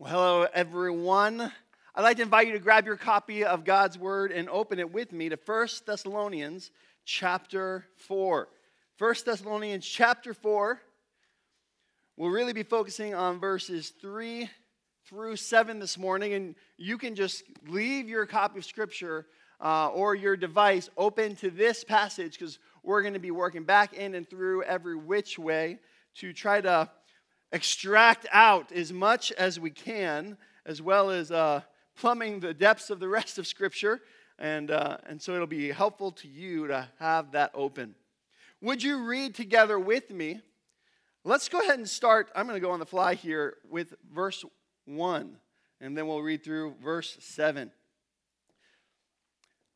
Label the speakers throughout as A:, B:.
A: Well, hello, everyone. I'd like to invite you to grab your copy of God's Word and open it with me to 1 Thessalonians chapter 4. 1 Thessalonians chapter 4. We'll really be focusing on verses 3 through 7 this morning, and you can just leave your copy of Scripture uh, or your device open to this passage because we're going to be working back in and through every which way to try to extract out as much as we can, as well as uh, plumbing the depths of the rest of Scripture. And, uh, and so it'll be helpful to you to have that open. Would you read together with me? Let's go ahead and start. I'm going to go on the fly here with verse 1, and then we'll read through verse 7.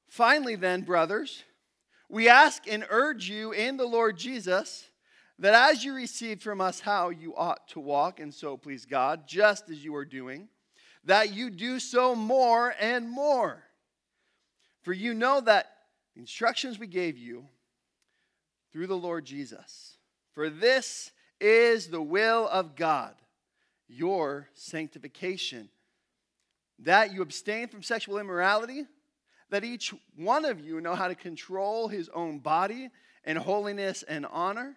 A: Finally, then, brothers, we ask and urge you in the Lord Jesus that as you received from us how you ought to walk and so please God, just as you are doing, that you do so more and more. For you know that the instructions we gave you through the Lord Jesus. For this is the will of God, your sanctification, that you abstain from sexual immorality, that each one of you know how to control his own body in holiness and honor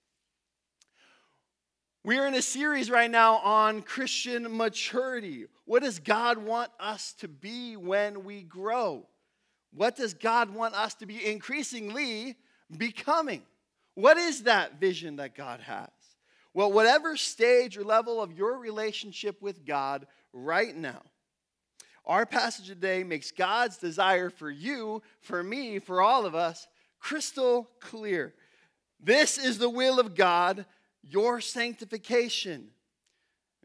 A: We are in a series right now on Christian maturity. What does God want us to be when we grow? What does God want us to be increasingly becoming? What is that vision that God has? Well, whatever stage or level of your relationship with God right now, our passage today makes God's desire for you, for me, for all of us crystal clear. This is the will of God your sanctification.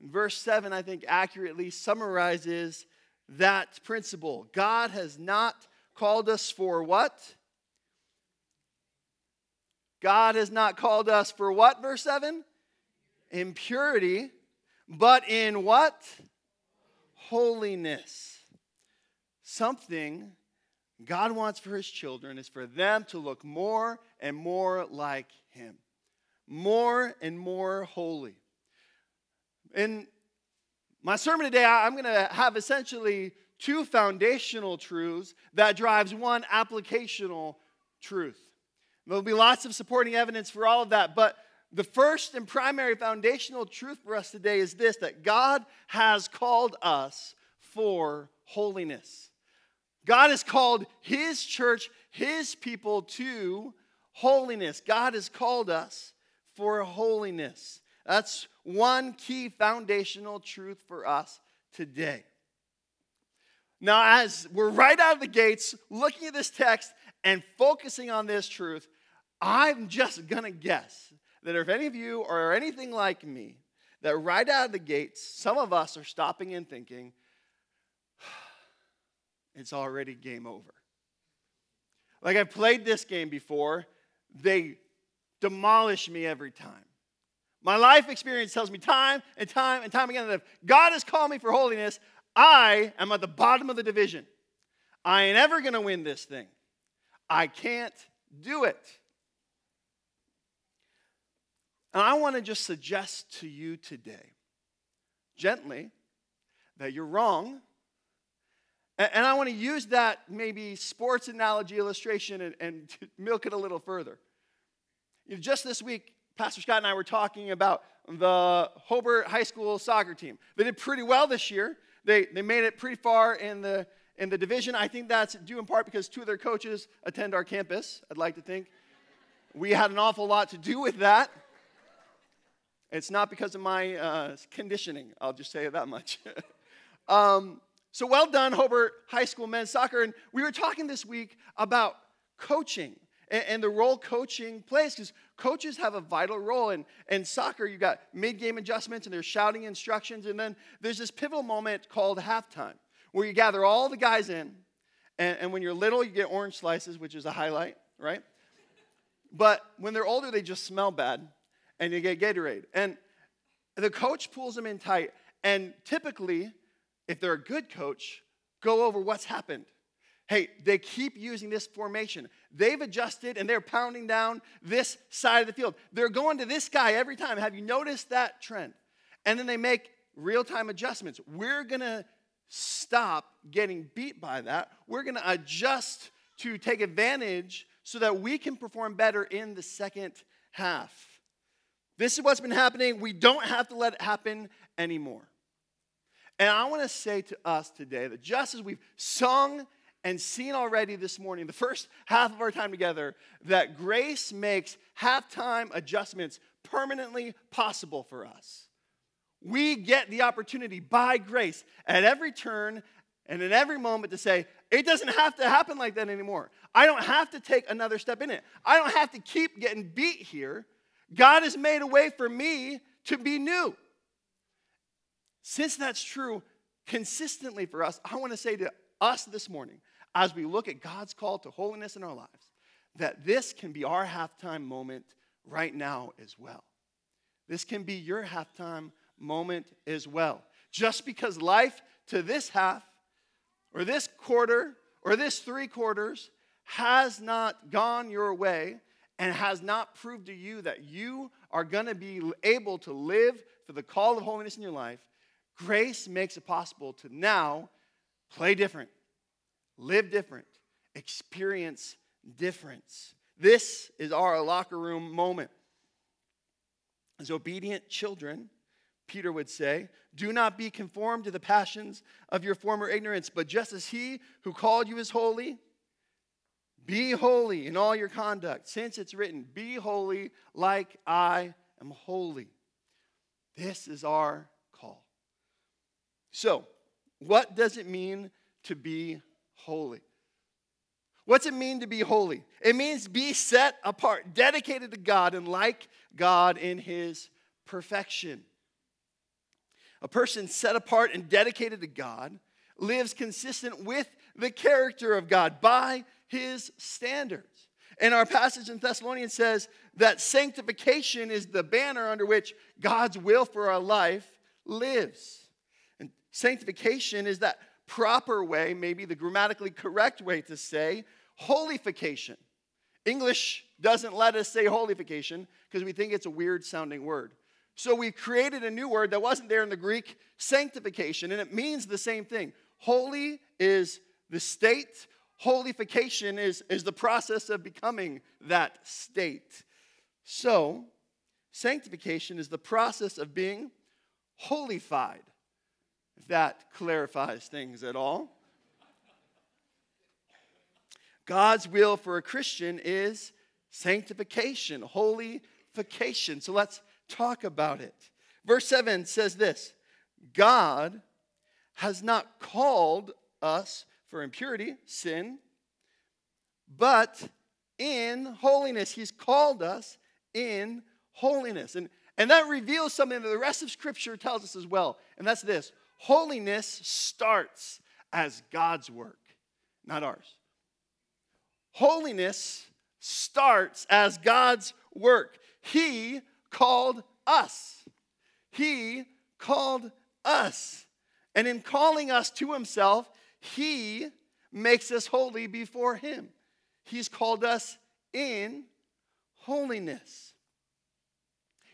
A: And verse 7, I think, accurately summarizes that principle. God has not called us for what? God has not called us for what, verse 7? Impurity, but in what? Holiness. Something God wants for his children is for them to look more and more like him more and more holy. In my sermon today, I'm going to have essentially two foundational truths that drives one applicational truth. There'll be lots of supporting evidence for all of that, but the first and primary foundational truth for us today is this that God has called us for holiness. God has called His church, His people to holiness. God has called us for holiness. That's one key foundational truth for us today. Now, as we're right out of the gates looking at this text and focusing on this truth, I'm just gonna guess that if any of you are anything like me, that right out of the gates, some of us are stopping and thinking, it's already game over. Like I've played this game before, they demolish me every time. My life experience tells me time and time and time again that if God has called me for holiness, I am at the bottom of the division. I ain't ever going to win this thing. I can't do it. And I want to just suggest to you today, gently, that you're wrong. And I want to use that maybe sports analogy illustration and, and milk it a little further. You know, just this week, Pastor Scott and I were talking about the Hobart High School soccer team. They did pretty well this year. They, they made it pretty far in the, in the division. I think that's due in part because two of their coaches attend our campus, I'd like to think. We had an awful lot to do with that. It's not because of my uh, conditioning, I'll just say it that much. um, so well done, Hobart High School men's soccer. And we were talking this week about coaching and, and the role coaching plays because coaches have a vital role. In, in soccer, you've got mid game adjustments and they're shouting instructions. And then there's this pivotal moment called halftime where you gather all the guys in And, and when you're little, you get orange slices, which is a highlight, right? But when they're older, they just smell bad, and you get Gatorade. And the coach pulls them in tight, and typically, if they're a good coach, go over what's happened. Hey, they keep using this formation. They've adjusted and they're pounding down this side of the field. They're going to this guy every time. Have you noticed that trend? And then they make real time adjustments. We're going to stop getting beat by that. We're going to adjust to take advantage so that we can perform better in the second half. This is what's been happening. We don't have to let it happen anymore. And I want to say to us today that just as we've sung and seen already this morning, the first half of our time together, that grace makes halftime adjustments permanently possible for us. We get the opportunity by grace at every turn and in every moment to say, it doesn't have to happen like that anymore. I don't have to take another step in it. I don't have to keep getting beat here. God has made a way for me to be new. Since that's true consistently for us, I want to say to us this morning, as we look at God's call to holiness in our lives, that this can be our halftime moment right now as well. This can be your halftime moment as well. Just because life to this half, or this quarter, or this three quarters has not gone your way and has not proved to you that you are going to be able to live for the call of holiness in your life, Grace makes it possible to now play different, live different, experience difference. This is our locker room moment. As obedient children, Peter would say, Do not be conformed to the passions of your former ignorance, but just as he who called you is holy, be holy in all your conduct, since it's written, Be holy like I am holy. This is our call. so, what does it mean to be holy? What's it mean to be holy? It means be set apart, dedicated to God, and like God in His perfection. A person set apart and dedicated to God lives consistent with the character of God by His standards. And our passage in Thessalonians says that sanctification is the banner under which God's will for our life lives. And sanctification is that proper way, maybe the grammatically correct way to say holification. English doesn't let us say holification because we think it's a weird sounding word. So we've created a new word that wasn't there in the Greek, sanctification, and it means the same thing. Holy is the state, holification is, is the process of becoming that state. So, sanctification is the process of being holified if that clarifies things at all. God's will for a Christian is sanctification, holification. So let's talk about it. Verse 7 says this God has not called us for impurity, sin, but in holiness. He's called us in holiness. And, and that reveals something that the rest of Scripture tells us as well, and that's this Holiness starts as God's work, not ours. Holiness starts as God's work. He called us. He called us. And in calling us to Himself, He makes us holy before Him. He's called us in holiness.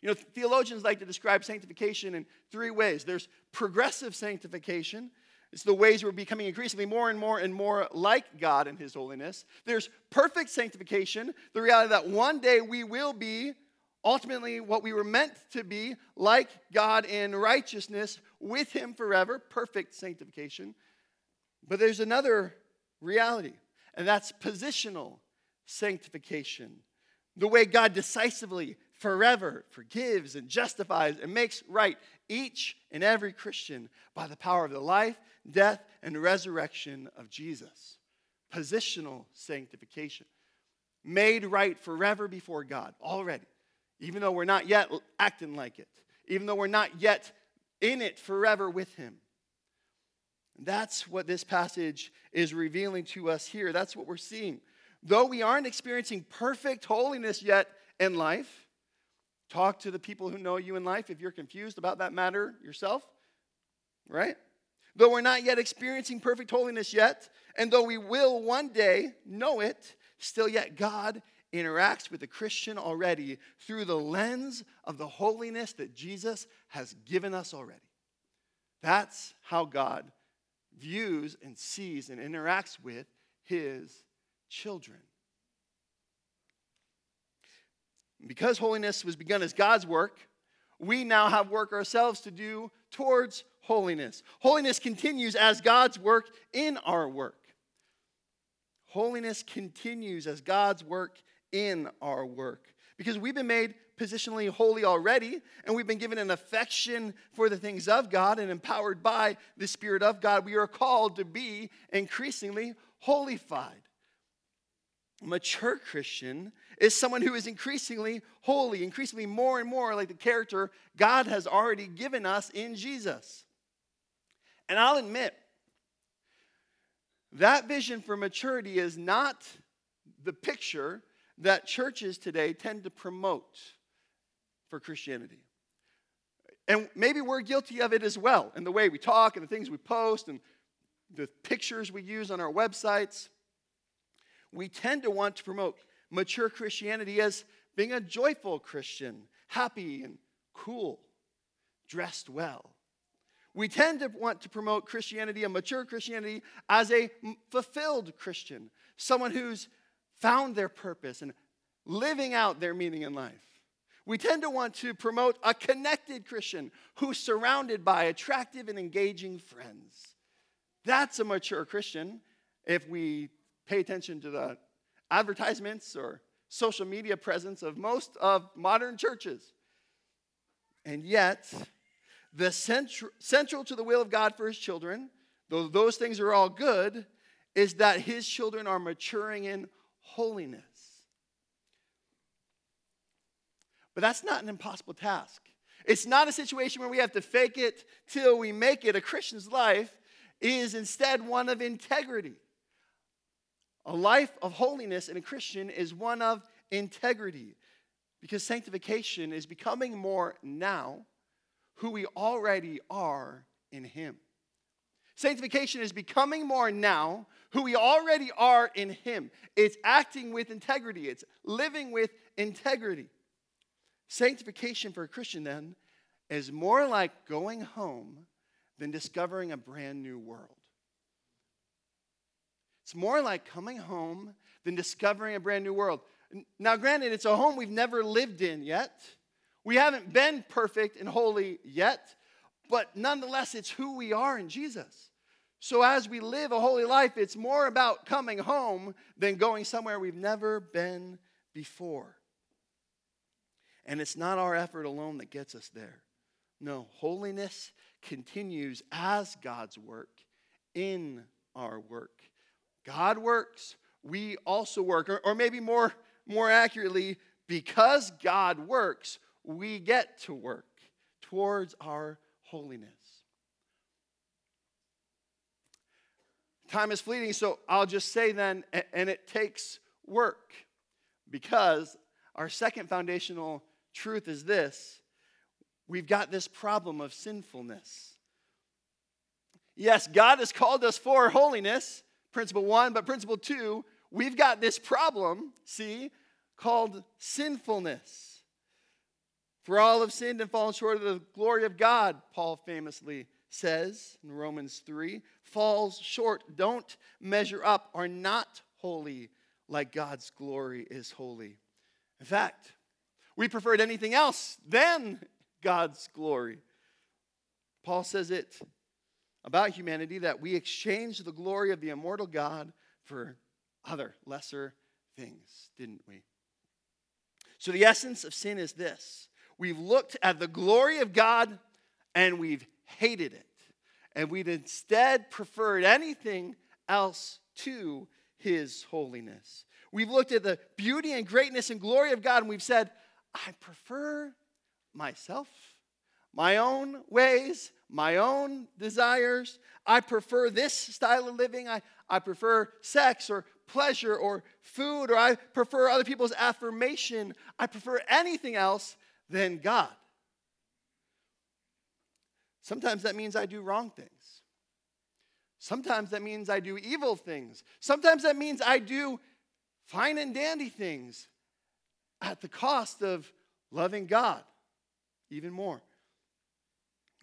A: You know, theologians like to describe sanctification in three ways there's progressive sanctification. It's the ways we're becoming increasingly more and more and more like God in His holiness. There's perfect sanctification, the reality that one day we will be ultimately what we were meant to be, like God in righteousness with Him forever, perfect sanctification. But there's another reality, and that's positional sanctification. The way God decisively forever forgives and justifies and makes right each and every Christian by the power of the life, death, and resurrection of Jesus. Positional sanctification. Made right forever before God already, even though we're not yet acting like it, even though we're not yet in it forever with Him. That's what this passage is revealing to us here. That's what we're seeing. Though we aren't experiencing perfect holiness yet in life, talk to the people who know you in life if you're confused about that matter yourself, right? Though we're not yet experiencing perfect holiness yet, and though we will one day know it, still yet God interacts with the Christian already through the lens of the holiness that Jesus has given us already. That's how God views and sees and interacts with his children. Because holiness was begun as God's work, we now have work ourselves to do towards holiness. Holiness continues as God's work in our work. Holiness continues as God's work in our work because we've been made positionally holy already, and we've been given an affection for the things of God and empowered by the Spirit of God. We are called to be increasingly holified. A mature Christian is someone who is increasingly holy, increasingly more and more like the character God has already given us in Jesus. And I'll admit, that vision for maturity is not the picture that churches today tend to promote for Christianity. And maybe we're guilty of it as well in the way we talk and the things we post and the pictures we use on our websites. We tend to want to promote mature Christianity as being a joyful Christian, happy and cool, dressed well. We tend to want to promote Christianity, a mature Christianity, as a fulfilled Christian, someone who's found their purpose and living out their meaning in life. We tend to want to promote a connected Christian who's surrounded by attractive and engaging friends. That's a mature Christian if we pay attention to the advertisements or social media presence of most of modern churches. And yet, the central, central to the will of God for his children, though those things are all good, is that his children are maturing in holiness. But that's not an impossible task. It's not a situation where we have to fake it till we make it. A Christian's life is instead one of integrity. A life of holiness in a Christian is one of integrity because sanctification is becoming more now who we already are in Him. Sanctification is becoming more now who we already are in Him. It's acting with integrity, it's living with integrity. Sanctification for a Christian, then, is more like going home than discovering a brand new world. It's more like coming home than discovering a brand new world. Now, granted, it's a home we've never lived in yet. We haven't been perfect and holy yet, but nonetheless, it's who we are in Jesus. So, as we live a holy life, it's more about coming home than going somewhere we've never been before. And it's not our effort alone that gets us there. No, holiness continues as God's work in our work. God works, we also work. Or, or maybe more, more accurately, because God works, we get to work towards our holiness. Time is fleeting, so I'll just say then, and it takes work because our second foundational truth is this we've got this problem of sinfulness. Yes, God has called us for holiness, principle one, but principle two, we've got this problem, see, called sinfulness. For all have sinned and fallen short of the glory of God, Paul famously says in Romans 3. Falls short, don't measure up, are not holy like God's glory is holy. In fact, we preferred anything else than God's glory. Paul says it about humanity that we exchanged the glory of the immortal God for other lesser things, didn't we? So, the essence of sin is this We've looked at the glory of God and we've hated it. And we've instead preferred anything else to his holiness. We've looked at the beauty and greatness and glory of God and we've said, I prefer myself, my own ways, my own desires. I prefer this style of living. I, I prefer sex or pleasure or food, or I prefer other people's affirmation. I prefer anything else than God. Sometimes that means I do wrong things. Sometimes that means I do evil things. Sometimes that means I do fine and dandy things at the cost of loving God even more.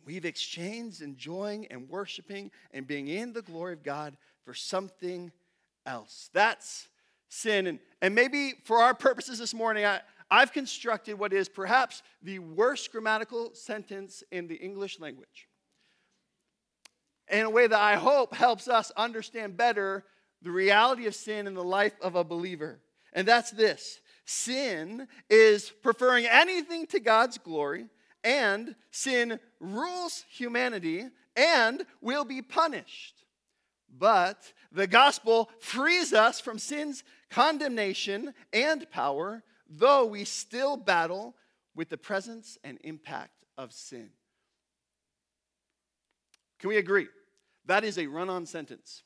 A: We've exchanged enjoying and worshiping and being in the glory of God for something else. That's sin. And, and maybe for our purposes this morning, I, I've constructed what is perhaps the worst grammatical sentence in the English language. In a way that I hope helps us understand better the reality of sin in the life of a believer. And that's this sin is preferring anything to God's glory, and sin rules humanity and will be punished. But the gospel frees us from sin's condemnation and power, though we still battle with the presence and impact of sin. Can we agree? That is a run on sentence.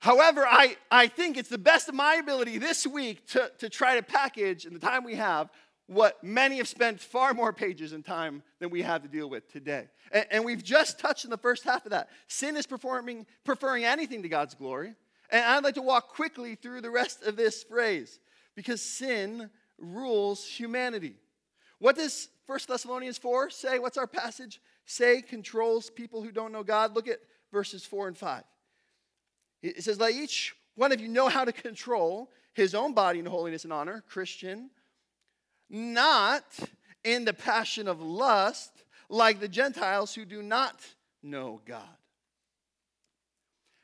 A: However, I, I think it's the best of my ability this week to, to try to package, in the time we have, what many have spent far more pages and time than we have to deal with today. And, and we've just touched in the first half of that. Sin is performing, preferring anything to God's glory. And I'd like to walk quickly through the rest of this phrase because sin rules humanity. What does 1 Thessalonians 4 say? What's our passage say controls people who don't know God? Look at verses 4 and 5. It says, Let each one of you know how to control his own body in holiness and honor, Christian not in the passion of lust like the Gentiles who do not know God.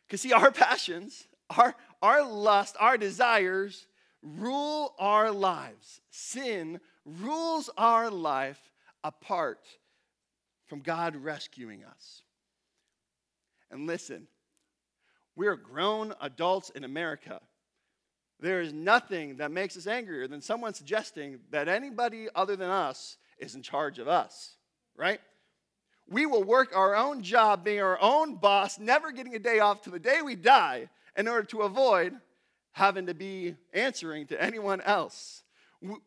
A: Because, see, our passions, our, our lust, our desires rule our lives. Sin rules our life apart from God rescuing us. And listen, we're grown adults in America. There is nothing that makes us angrier than someone suggesting that anybody other than us is in charge of us, right? We will work our own job, being our own boss, never getting a day off till the day we die in order to avoid having to be answering to anyone else.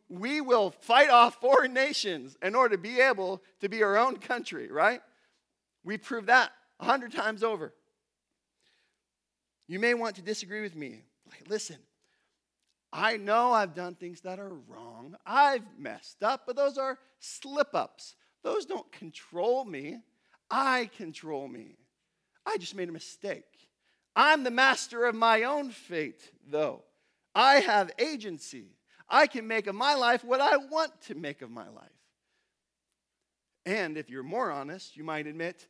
A: We will fight off foreign nations in order to be able to be our own country, right? We proved that a hundred times over. You may want to disagree with me. Like, listen, I know I've done things that are wrong. I've messed up, but those are slip ups. Those don't control me. I control me. I just made a mistake. I'm the master of my own fate, though. I have agency. I can make of my life what I want to make of my life. And if you're more honest, you might admit,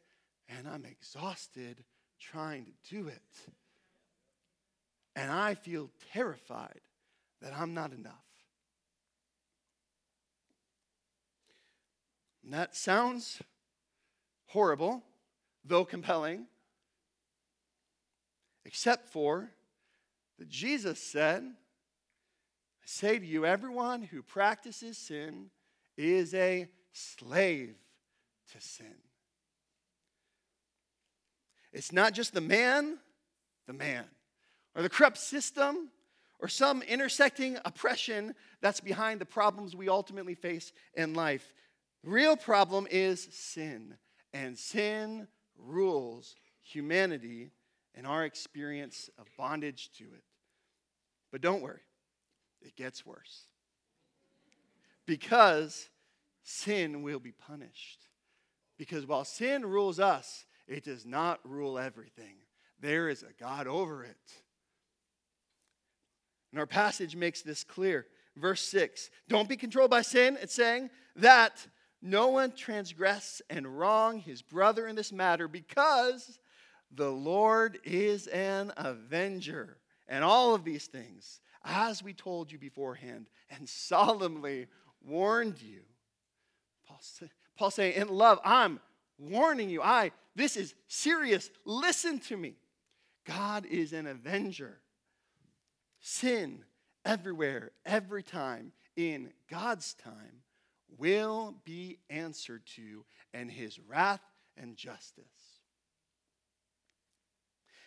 A: and I'm exhausted trying to do it. And I feel terrified that I'm not enough. And that sounds horrible, though compelling, except for that Jesus said, I say to you, everyone who practices sin is a slave to sin. It's not just the man, the man, or the corrupt system, or some intersecting oppression that's behind the problems we ultimately face in life. The real problem is sin, and sin rules humanity and our experience of bondage to it. But don't worry, it gets worse. Because sin will be punished. Because while sin rules us, it does not rule everything. There is a God over it. And our passage makes this clear. Verse 6 Don't be controlled by sin. It's saying that no one transgress and wrong his brother in this matter because the Lord is an avenger. And all of these things, as we told you beforehand and solemnly warned you. Paul, Paul saying, in love, I'm warning you. I, this is serious. Listen to me. God is an avenger. Sin everywhere, every time, in God's time, will be answered to, and his wrath and justice.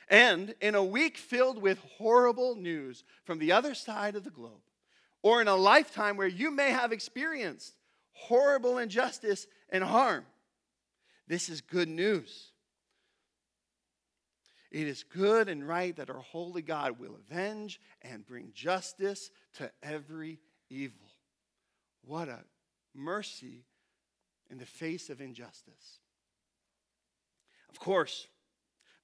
A: And in a week filled with horrible news from the other side of the globe, or in a lifetime where you may have experienced horrible injustice and harm, this is good news. It is good and right that our holy God will avenge and bring justice to every evil. What a mercy in the face of injustice. Of course,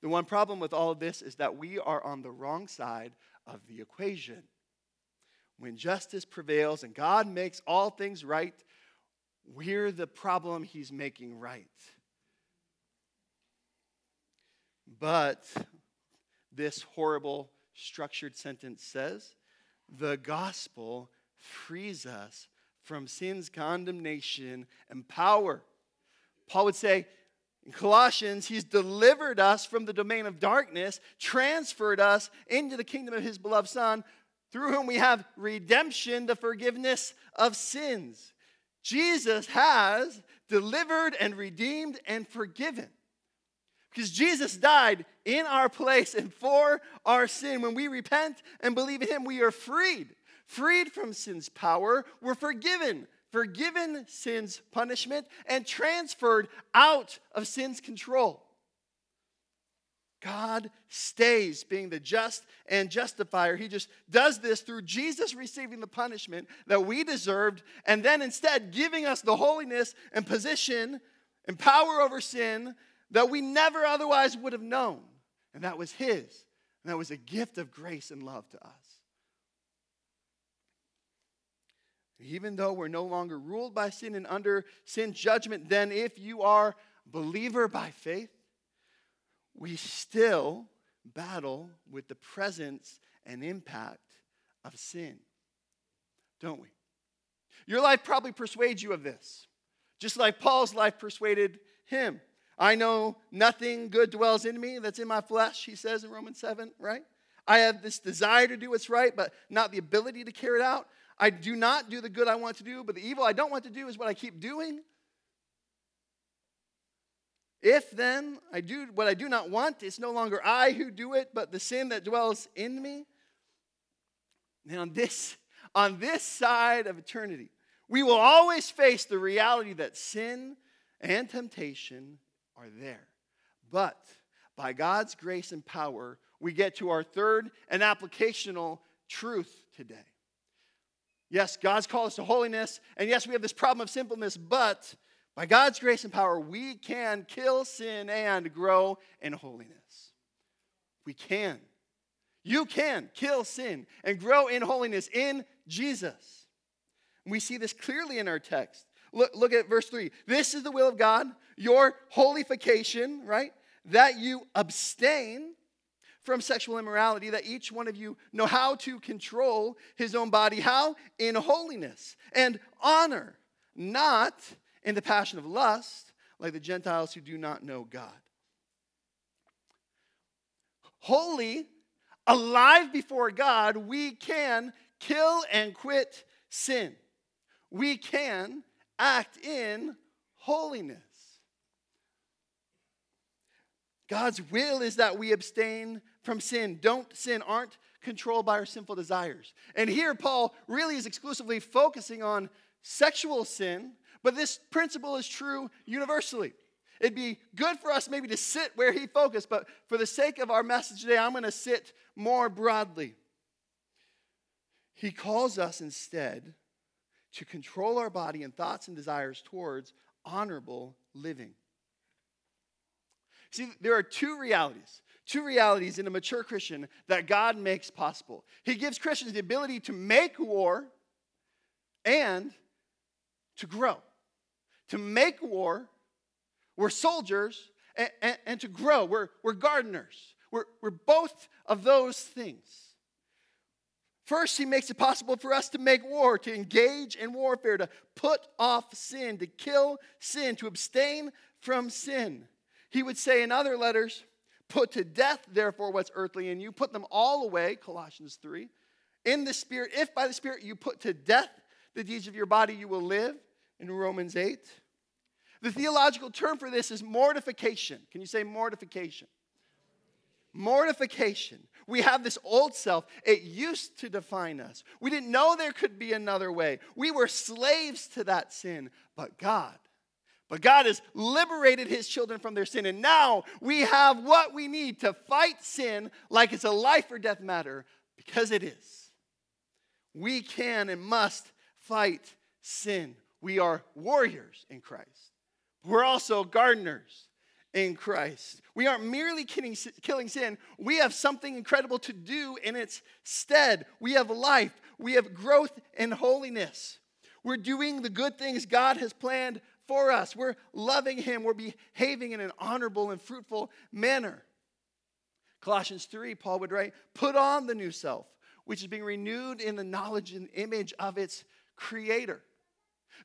A: the one problem with all of this is that we are on the wrong side of the equation. When justice prevails and God makes all things right, we're the problem he's making right. But this horrible structured sentence says the gospel frees us from sin's condemnation and power. Paul would say in Colossians, He's delivered us from the domain of darkness, transferred us into the kingdom of His beloved Son, through whom we have redemption, the forgiveness of sins. Jesus has delivered and redeemed and forgiven. Because Jesus died in our place and for our sin. When we repent and believe in Him, we are freed. Freed from sin's power. We're forgiven. Forgiven sin's punishment and transferred out of sin's control. God stays being the just and justifier. He just does this through Jesus receiving the punishment that we deserved and then instead giving us the holiness and position and power over sin that we never otherwise would have known. And that was His. And that was a gift of grace and love to us. Even though we're no longer ruled by sin and under sin judgment, then if you are believer by faith, we still battle with the presence and impact of sin, don't we? Your life probably persuades you of this, just like Paul's life persuaded him. I know nothing good dwells in me that's in my flesh, he says in Romans 7, right? I have this desire to do what's right, but not the ability to carry it out. I do not do the good I want to do, but the evil I don't want to do is what I keep doing. If then I do what I do not want, it's no longer I who do it, but the sin that dwells in me. And on this, on this side of eternity, we will always face the reality that sin and temptation are there. But by God's grace and power, we get to our third and applicational truth today. Yes, God's called us to holiness, and yes, we have this problem of sinfulness, but by God's grace and power, we can kill sin and grow in holiness. We can. You can kill sin and grow in holiness in Jesus. We see this clearly in our text. Look, look at verse 3. This is the will of God, your holification, right? That you abstain from sexual immorality, that each one of you know how to control his own body. How? In holiness and honor, not in the passion of lust, like the Gentiles who do not know God. Holy, alive before God, we can kill and quit sin. We can act in holiness. God's will is that we abstain from sin. Don't sin, aren't controlled by our sinful desires. And here, Paul really is exclusively focusing on sexual sin, but this principle is true universally. It'd be good for us maybe to sit where he focused, but for the sake of our message today, I'm going to sit more broadly. He calls us instead to control our body and thoughts and desires towards honorable living. See, there are two realities, two realities in a mature Christian that God makes possible. He gives Christians the ability to make war and to grow. To make war, we're soldiers, and, and, and to grow, we're, we're gardeners. We're, we're both of those things. First, he makes it possible for us to make war, to engage in warfare, to put off sin, to kill sin, to abstain from sin. He would say in other letters, Put to death, therefore, what's earthly in you. Put them all away, Colossians 3. In the Spirit, if by the Spirit you put to death the deeds of your body, you will live. in Romans 8. The theological term for this is mortification. Can you say mortification? Mortification. We have this old self. It used to define us. We didn't know there could be another way. We were slaves to that sin. But God, but God has liberated his children from their sin. And now we have what we need to fight sin like it's a life or death matter because it is. We can and must fight sin. We are warriors in Christ. We're also gardeners in Christ. We aren't merely killing, sin, we have something incredible to do in its stead. We have life, we have growth and holiness. We're doing the good things God has planned for us. We're loving Him, we're behaving in an honorable and fruitful manner. Colossians 3, Paul would write, Put on the new self, which is being renewed in the knowledge and image of its creator.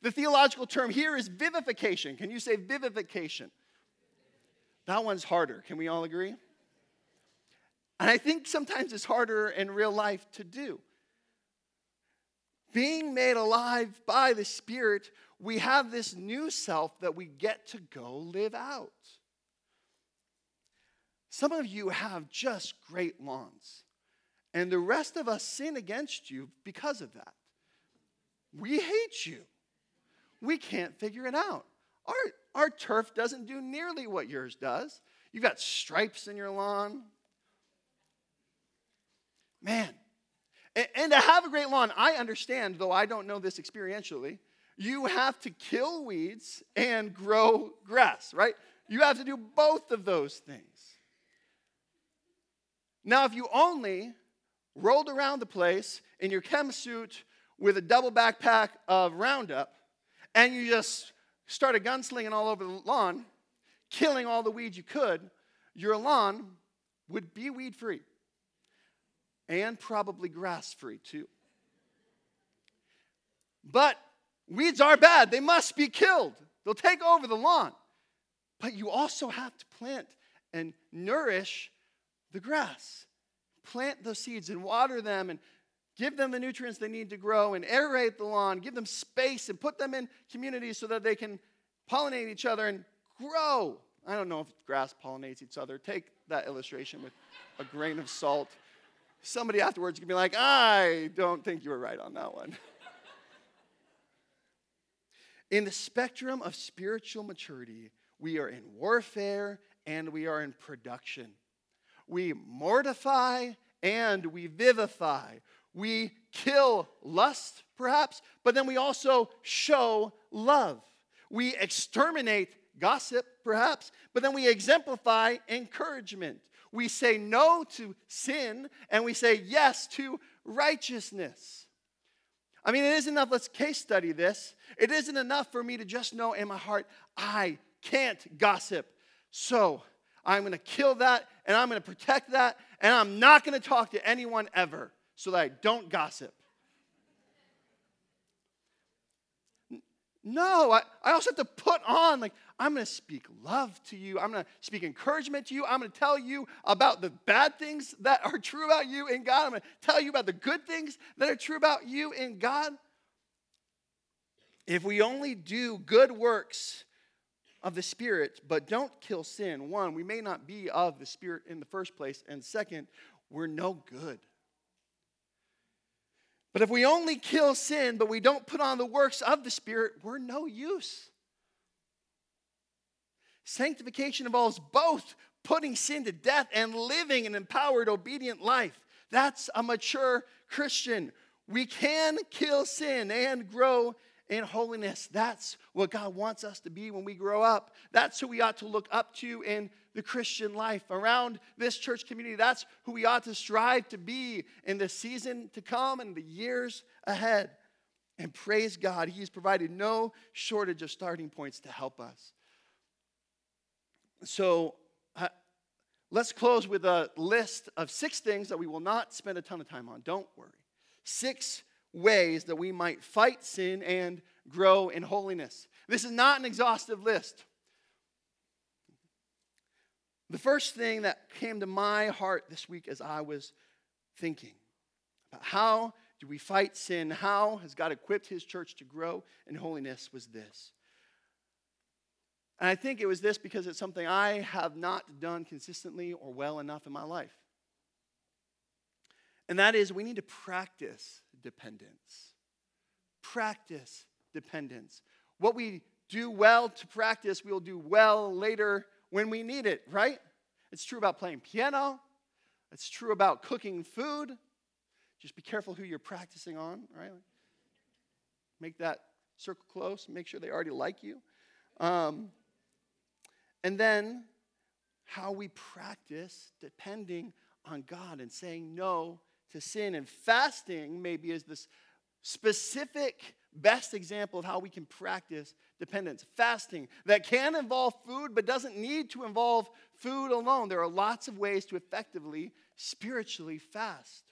A: The theological term here is vivification. Can you say vivification? That one's harder. Can we all agree? And I think sometimes it's harder in real life to do. Being made alive by the Spirit, we have this new self that we get to go live out. Some of you have just great lawns, and the rest of us sin against you because of that. We hate you. We can't figure it out. Our, our turf doesn't do nearly what yours does. You've got stripes in your lawn. Man. And, and to have a great lawn, I understand, though I don't know this experientially, you have to kill weeds and grow grass, right? You have to do both of those things. Now, if you only rolled around the place in your chem suit with a double backpack of Roundup and you just started gunslinging all over the lawn, killing all the weeds you could, your lawn would be weed free and probably grass free too. But weeds are bad, they must be killed. They'll take over the lawn. But you also have to plant and nourish the grass. Plant those seeds and water them and give them the nutrients they need to grow and aerate the lawn, give them space and put them in communities so that they can pollinate each other and grow. I don't know if grass pollinates each other. Take that illustration with a grain of salt. Somebody afterwards can be like, I don't think you were right on that one. in the spectrum of spiritual maturity, we are in warfare and we are in production. We mortify and we vivify. We kill lust, perhaps, but then we also show love. We exterminate gossip, perhaps, but then we exemplify encouragement. We say no to sin and we say yes to righteousness. I mean, it isn't enough, let's case study this. It isn't enough for me to just know in my heart, I can't gossip. So I'm going to kill that and I'm going to protect that and I'm not going to talk to anyone ever so that I don't gossip. No, I, I also have to put on, like, I'm going to speak love to you. I'm going to speak encouragement to you. I'm going to tell you about the bad things that are true about you in God. I'm going to tell you about the good things that are true about you in God. If we only do good works of the Spirit, but don't kill sin, one, we may not be of the Spirit in the first place. And second, we're no good. But if we only kill sin, but we don't put on the works of the Spirit, we're no use. Sanctification involves both putting sin to death and living an empowered, obedient life. That's a mature Christian. We can kill sin and grow in holiness. That's what God wants us to be when we grow up. That's who we ought to look up to in the Christian life. Around this church community, that's who we ought to strive to be in the season to come and the years ahead. And praise God, He's provided no shortage of starting points to help us. So, uh, let's close with a list of six things that we will not spend a ton of time on. Don't worry. Six ways that we might fight sin and grow in holiness. This is not an exhaustive list. The first thing that came to my heart this week as I was thinking about how do we fight sin? How has God equipped his church to grow in holiness? Was this. And I think it was this because it's something I have not done consistently or well enough in my life. And that is, we need to practice dependence. Practice dependence. What we do well to practice, we'll do well later when we need it, right? It's true about playing piano, it's true about cooking food. Just be careful who you're practicing on, right? Make that circle close, make sure they already like you. Um, and then how we practice depending on God and saying no to sin. And fasting maybe is this specific best example of how we can practice dependence. Fasting that can involve food but doesn't need to involve food alone. There are lots of ways to effectively spiritually fast.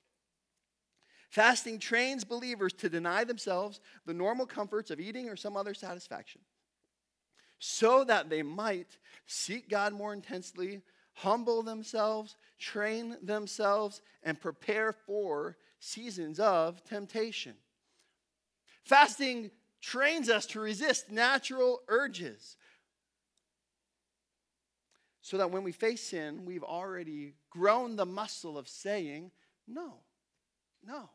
A: Fasting trains believers to deny themselves the normal comforts of eating or some other satisfaction so that they might seek God more intensely, humble themselves, train themselves, and prepare for seasons of temptation. Fasting trains us to resist natural urges so that when we face sin, we've already grown the muscle of saying, no, no.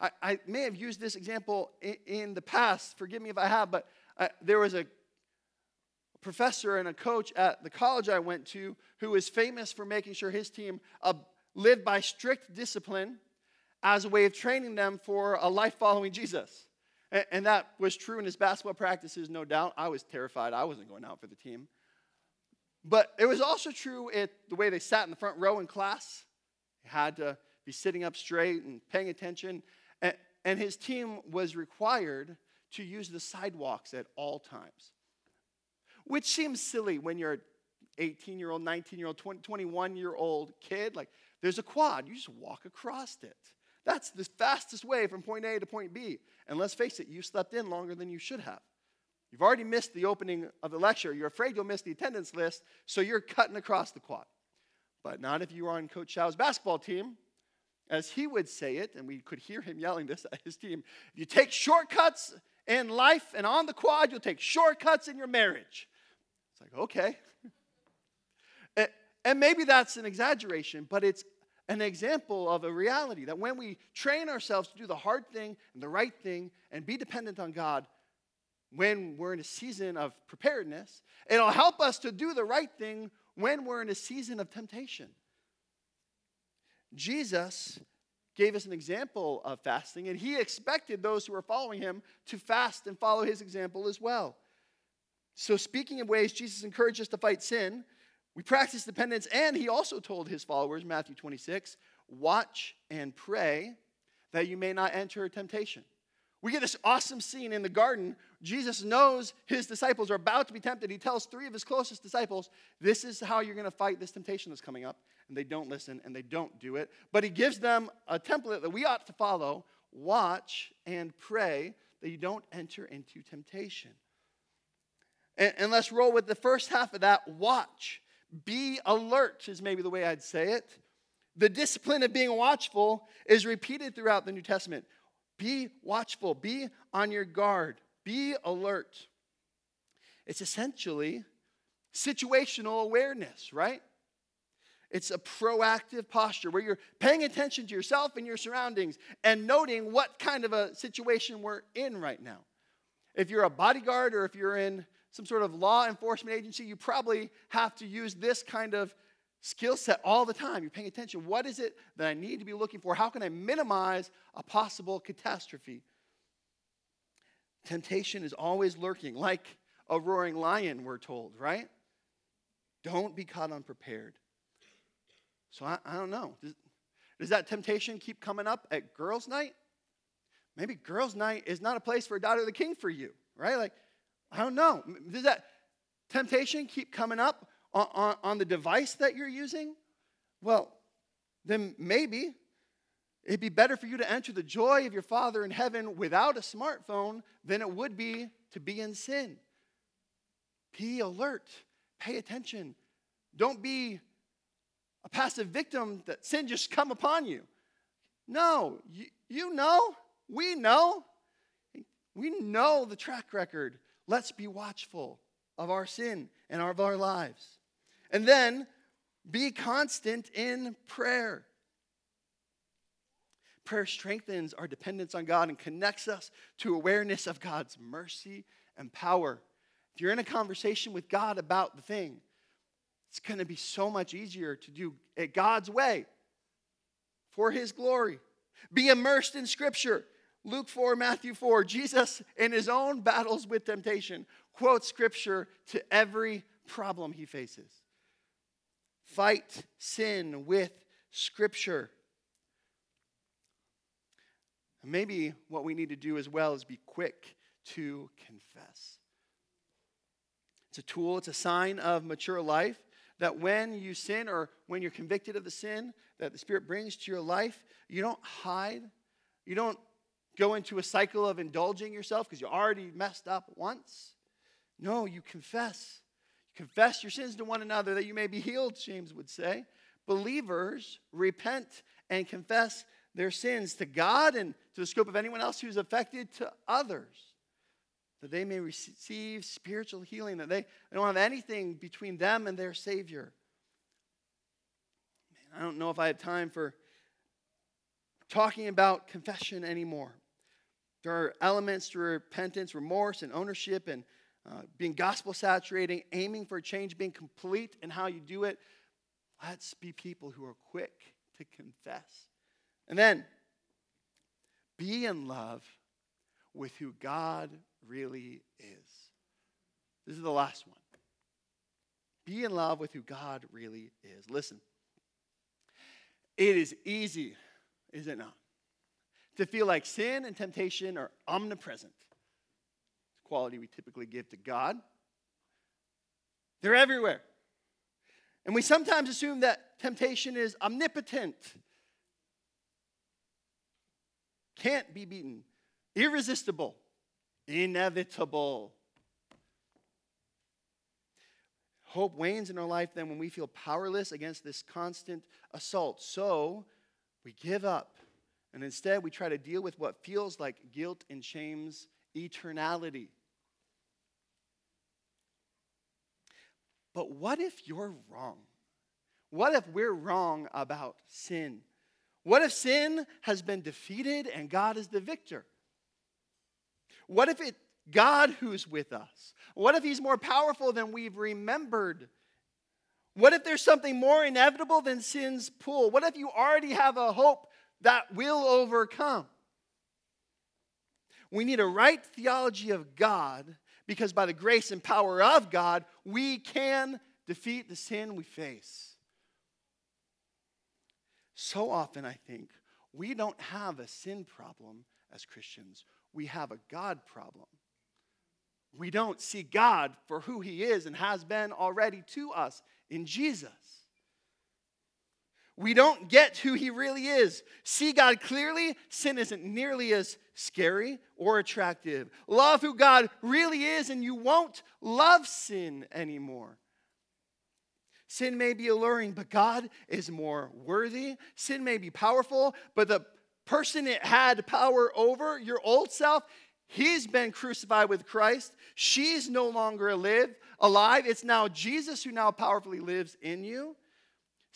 A: I, I may have used this example in, in, the past, forgive me if I have, but I, there was a professor and a coach at the college I went to who was famous for making sure his team uh, lived by strict discipline as a way of training them for a life following Jesus. And, that was true in his basketball practices, no doubt. I was terrified. I wasn't going out for the team. But it was also true at the way they sat in the front row in class. He had to be sitting up straight and paying attention. And, his team was required to use the sidewalks at all times, which seems silly when you're 18 year old, 19 year old, 20, 21 year old kid. Like, there's a quad, you just walk across it. That's the fastest way from point A to point B. And let's face it, you slept in longer than you should have. You've already missed the opening of the lecture. You're afraid you'll miss the attendance list, so you're cutting across the quad. But not if you are on Coach Show's basketball team. As he would say it, and we could hear him yelling this at his team if you take shortcuts in life and on the quad, you'll take shortcuts in your marriage. It's like, okay. and maybe that's an exaggeration, but it's an example of a reality that when we train ourselves to do the hard thing and the right thing and be dependent on God, when we're in a season of preparedness, it'll help us to do the right thing when we're in a season of temptation. Jesus gave us an example of fasting, and he expected those who were following him to fast and follow his example as well. So, speaking of ways Jesus encouraged us to fight sin, we practice dependence, and he also told his followers, Matthew 26, watch and pray that you may not enter temptation. We get this awesome scene in the garden. Jesus knows his disciples are about to be tempted. He tells three of his closest disciples, This is how you're going to fight this temptation that's coming up. And they don't listen and they don't do it. But he gives them a template that we ought to follow watch and pray that you don't enter into temptation. And, and let's roll with the first half of that watch. Be alert, is maybe the way I'd say it. The discipline of being watchful is repeated throughout the New Testament. Be watchful, be on your guard, be alert. It's essentially situational awareness, right? It's a proactive posture where you're paying attention to yourself and your surroundings and noting what kind of a situation we're in right now. If you're a bodyguard or if you're in some sort of law enforcement agency, you probably have to use this kind of skill set all the time. You're paying attention. What is it that I need to be looking for? How can I minimize a possible catastrophe? Temptation is always lurking, like a roaring lion, we're told, right? Don't be caught unprepared. So I, I don't know. Does, does that temptation keep coming up at girls' night? Maybe girls' night is not a place for a daughter of the king for you, right? Like, I don't know. Does that temptation keep coming up on, on, on the device that you're using? Well, then maybe it'd be better for you to enter the joy of your Father in heaven without a smartphone than it would be to be in sin. Be alert, pay attention. Don't be a passive victim that sin just come upon you. No, you, you know, we know. We know the track record. Let's be watchful of our sin and of our lives. And then be constant in prayer. Prayer strengthens our dependence on God and connects us to awareness of God's mercy and power. If you're in a conversation with God about the thing, it's going to be so much easier to do it God's way for His glory. Be immersed in Scripture. Luke 4, Matthew 4, Jesus, in his own battles with temptation, quotes Scripture to every problem he faces. Fight sin with Scripture. Maybe what we need to do as well is be quick to confess. It's a tool, it's a sign of mature life that when you sin or when you're convicted of the sin that the Spirit brings to your life, you don't hide. You don't go into a cycle of indulging yourself because you already messed up once. No, you confess. You confess your sins to one another that you may be healed, James would say. Believers repent and confess their sins to God and to the scope of anyone else who's affected to others, that they may receive spiritual healing, that they don't have anything between them and their Savior. Man, I don't know if I have time for talking about confession anymore. There are elements to repentance, remorse, and ownership, and uh, being gospel saturating, aiming for change, being complete in how you do it. Let's be people who are quick to confess. And then be in love with who God really is. This is the last one. Be in love with who God really is. Listen, it is easy, is it not, to feel like sin and temptation are omnipresent. It's a quality we typically give to God. They're everywhere. And we sometimes assume that temptation is omnipotent can't be beaten, irresistible, inevitable. Hope wanes in our life then when we feel powerless against this constant assault. So we give up and instead we try to deal with what feels like guilt and shame's eternality. But what if you're wrong? What if we're wrong about sin? What if sin has been defeated and God is the victor? What if it's God who's with us? What if he's more powerful than we've remembered? What if there's something more inevitable than sin's pull? What if you already have a hope that will overcome? We need a right theology of God because by the grace and power of God, we can defeat the sin we face. So often, I think, we don't have a sin problem as Christians, we have a God problem. We don't see God for who He is and has been already to us in Jesus. We don't get who He really is. See God clearly, sin isn't nearly as scary or attractive. Love who God really is, and you won't love sin anymore. Sin may be alluring, but God is more worthy. Sin may be powerful, but the person it had power over, your old self, he's been crucified with Christ. She's no longer alive. alive. It's now Jesus who now powerfully lives in you.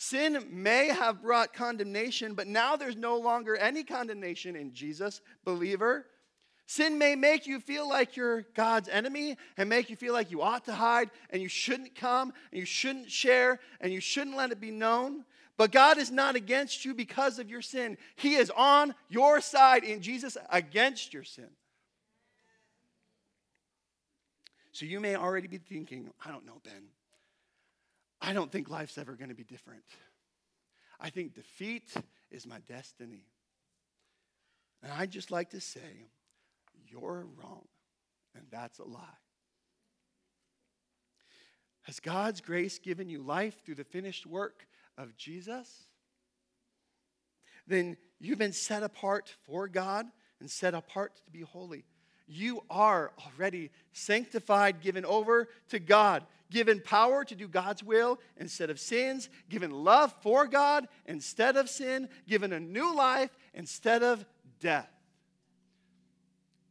A: Sin may have brought condemnation, but now there's no longer any condemnation in Jesus, believer. Sin may make you feel like you're God's enemy and make you feel like you ought to hide and you shouldn't come and you shouldn't share and you shouldn't let it be known. But God is not against you because of your sin. He is on your side in Jesus against your sin. So you may already be thinking, I don't know, Ben. I don't think life's ever going to be different. I think defeat is my destiny. And I'd just like to say, you're wrong, and that's a lie. Has God's grace given you life through the finished work of Jesus? Then you've been set apart for God and set apart to be holy. You are already sanctified, given over to God, given power to do God's will instead of sins, given love for God instead of sin, given a new life instead of death.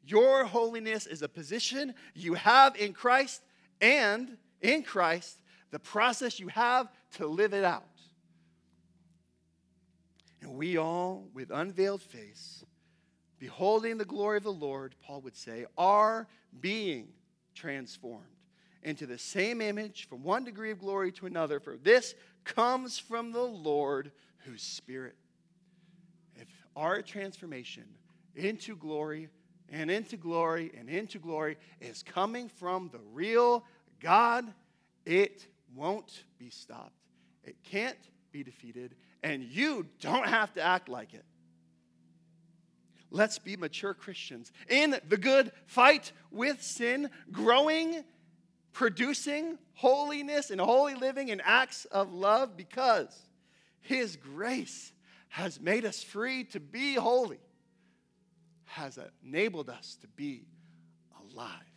A: Your holiness is a position you have in Christ, and in Christ, the process you have to live it out. And we all, with unveiled face, beholding the glory of the Lord, Paul would say, are being transformed into the same image from one degree of glory to another, for this comes from the Lord whose Spirit. If our transformation into glory and into glory and into glory is coming from the real God, it won't be stopped. It can't be defeated, and you don't have to act like it. Let's be mature Christians in the good fight with sin, growing, producing holiness and holy living and acts of love because His grace has made us free to be holy, has enabled us to be alive.